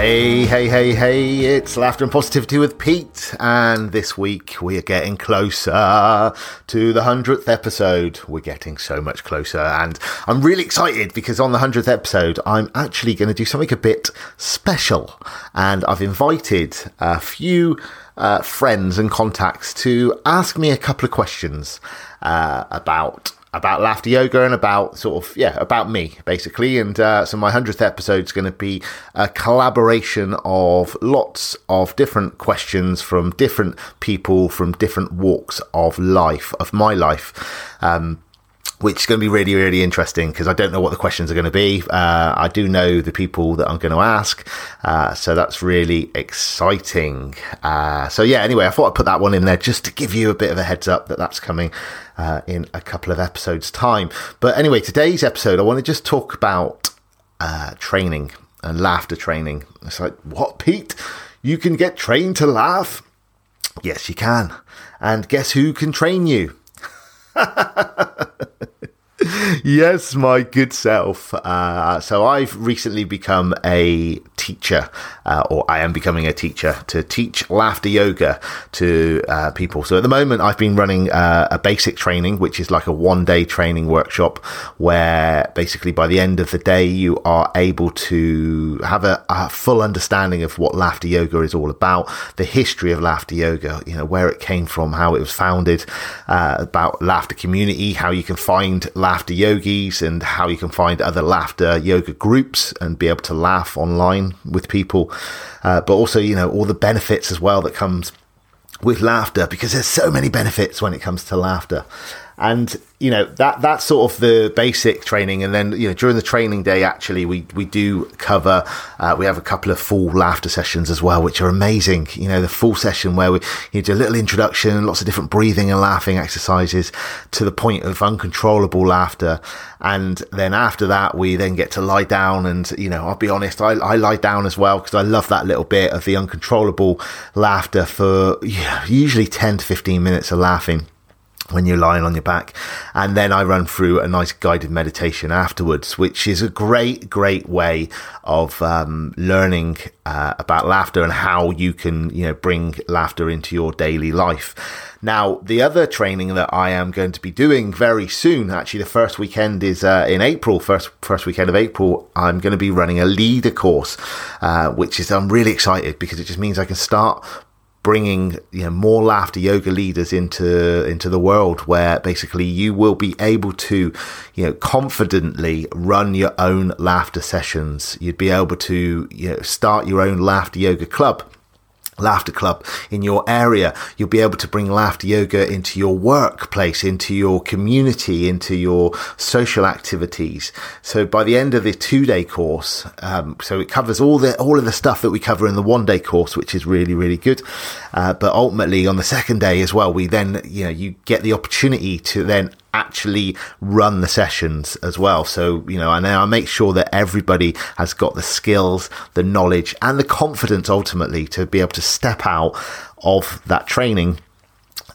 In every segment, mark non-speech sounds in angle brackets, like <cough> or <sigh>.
Hey, hey, hey, hey, it's Laughter and Positivity with Pete, and this week we are getting closer to the 100th episode. We're getting so much closer, and I'm really excited because on the 100th episode, I'm actually going to do something a bit special, and I've invited a few uh, friends and contacts to ask me a couple of questions uh, about about laughter yoga and about sort of yeah about me basically. And uh, so my 100th episode is going to be a collaboration of lots of different questions from different people from different walks of life of my life. Um, which is going to be really, really interesting because I don't know what the questions are going to be. Uh, I do know the people that I'm going to ask. Uh, so that's really exciting. Uh, so yeah, anyway, I thought I'd put that one in there just to give you a bit of a heads up that that's coming uh, in a couple of episodes time. But anyway, today's episode, I want to just talk about uh, training and laughter training. It's like, what, Pete? You can get trained to laugh? Yes, you can. And guess who can train you? <laughs> yes, my good self. Uh, so I've recently become a teacher, uh, or I am becoming a teacher to teach laughter yoga to uh, people. So at the moment, I've been running uh, a basic training, which is like a one day training workshop where basically by the end of the day, you are able to have a, a full understanding of what laughter yoga is all about, the history of laughter yoga, you know, where it came from, how it was founded, uh, about laughter community, how you can find laughter yogis and how you can find other laughter yoga groups and be able to laugh online with people, uh, but also, you know, all the benefits as well that comes with laughter because there's so many benefits when it comes to laughter and you know that that's sort of the basic training. And then you know during the training day actually we we do cover uh, we have a couple of full laughter sessions as well which are amazing. You know the full session where we you do a little introduction lots of different breathing and laughing exercises to the point of uncontrollable laughter. And then after that we then get to lie down and you know i'll be honest i, I lie down as well because i love that little bit of the uncontrollable laughter for usually 10 to 15 minutes of laughing when you're lying on your back. And then I run through a nice guided meditation afterwards, which is a great, great way of um, learning uh, about laughter and how you can, you know, bring laughter into your daily life. Now, the other training that I am going to be doing very soon, actually, the first weekend is uh, in April, first first weekend of April. I'm going to be running a leader course, uh, which is I'm really excited because it just means I can start bringing you know more laughter yoga leaders into into the world where basically you will be able to you know confidently run your own laughter sessions. You'd be able to you know start your own laughter yoga club laughter club in your area. You'll be able to bring laughter yoga into your workplace, into your community, into your social activities. So by the end of the two day course, um, so it covers all the, all of the stuff that we cover in the one day course, which is really, really good. Uh, but ultimately on the second day as well, we then, you know, you get the opportunity to then actually run the sessions as well. So, you know, and I make sure that everybody has got the skills, the knowledge and the confidence ultimately to be able to step out of that training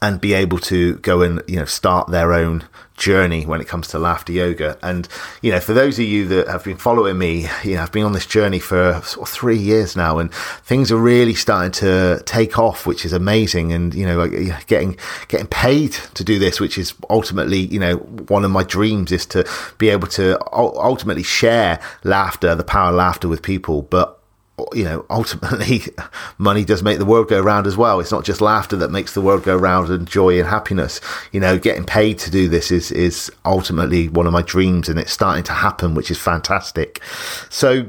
and be able to go and, you know, start their own journey when it comes to laughter yoga. And, you know, for those of you that have been following me, you know, I've been on this journey for sort of three years now and things are really starting to take off, which is amazing. And, you know, getting, getting paid to do this, which is ultimately, you know, one of my dreams is to be able to ultimately share laughter, the power of laughter with people. But you know, ultimately, <laughs> money does make the world go round as well. It's not just laughter that makes the world go round and joy and happiness. You know, getting paid to do this is, is ultimately one of my dreams and it's starting to happen, which is fantastic. So,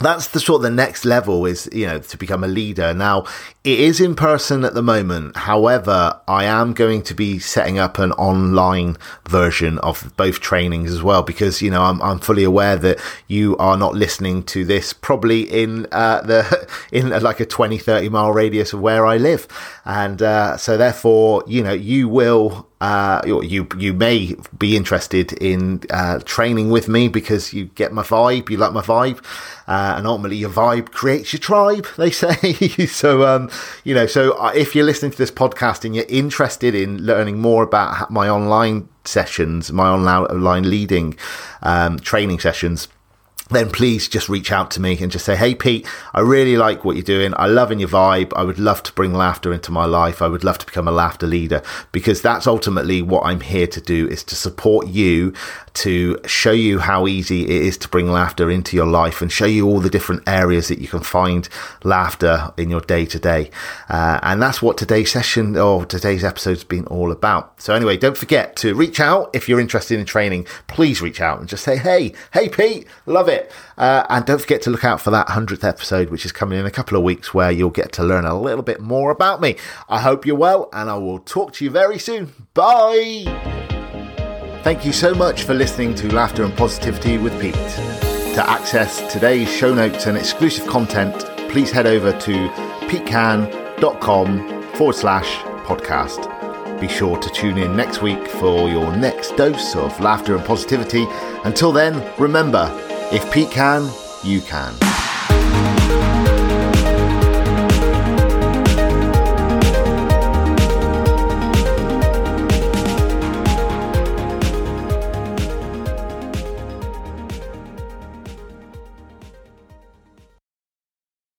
that's the sort of the next level is you know to become a leader. Now it is in person at the moment. However i am going to be setting up an online version of both trainings as well because you know i'm, I'm fully aware that you are not listening to this probably in uh, the <laughs> in like a 20 30 mile radius of where i live. And uh, so therefore you know you will uh, you you may be interested in uh, training with me because you get my vibe, you like my vibe, uh, and ultimately your vibe creates your tribe. <laughs> They say <laughs> so. Um, you know, so uh, if you're listening to this podcast and you're interested in learning more about my online sessions, my online leading um, training sessions then please just reach out to me and just say, Hey, Pete, I really like what you're doing. I love in your vibe. I would love to bring laughter into my life. I would love to become a laughter leader because that's ultimately what I'm here to do is to support you, to show you how easy it is to bring laughter into your life and show you all the different areas that you can find laughter in your day to day. And that's what today's session or today's episode has been all about. So anyway, don't forget to reach out if you're interested in training. Please reach out and just say, Hey, hey, Pete, love it. Uh, and don't forget to look out for that 100th episode, which is coming in a couple of weeks, where you'll get to learn a little bit more about me. I hope you're well, and I will talk to you very soon. Bye. Thank you so much for listening to Laughter and Positivity with Pete. To access today's show notes and exclusive content, please head over to petecan.com forward slash podcast. Be sure to tune in next week for your next dose of laughter and positivity. Until then, remember, if Pete can, you can.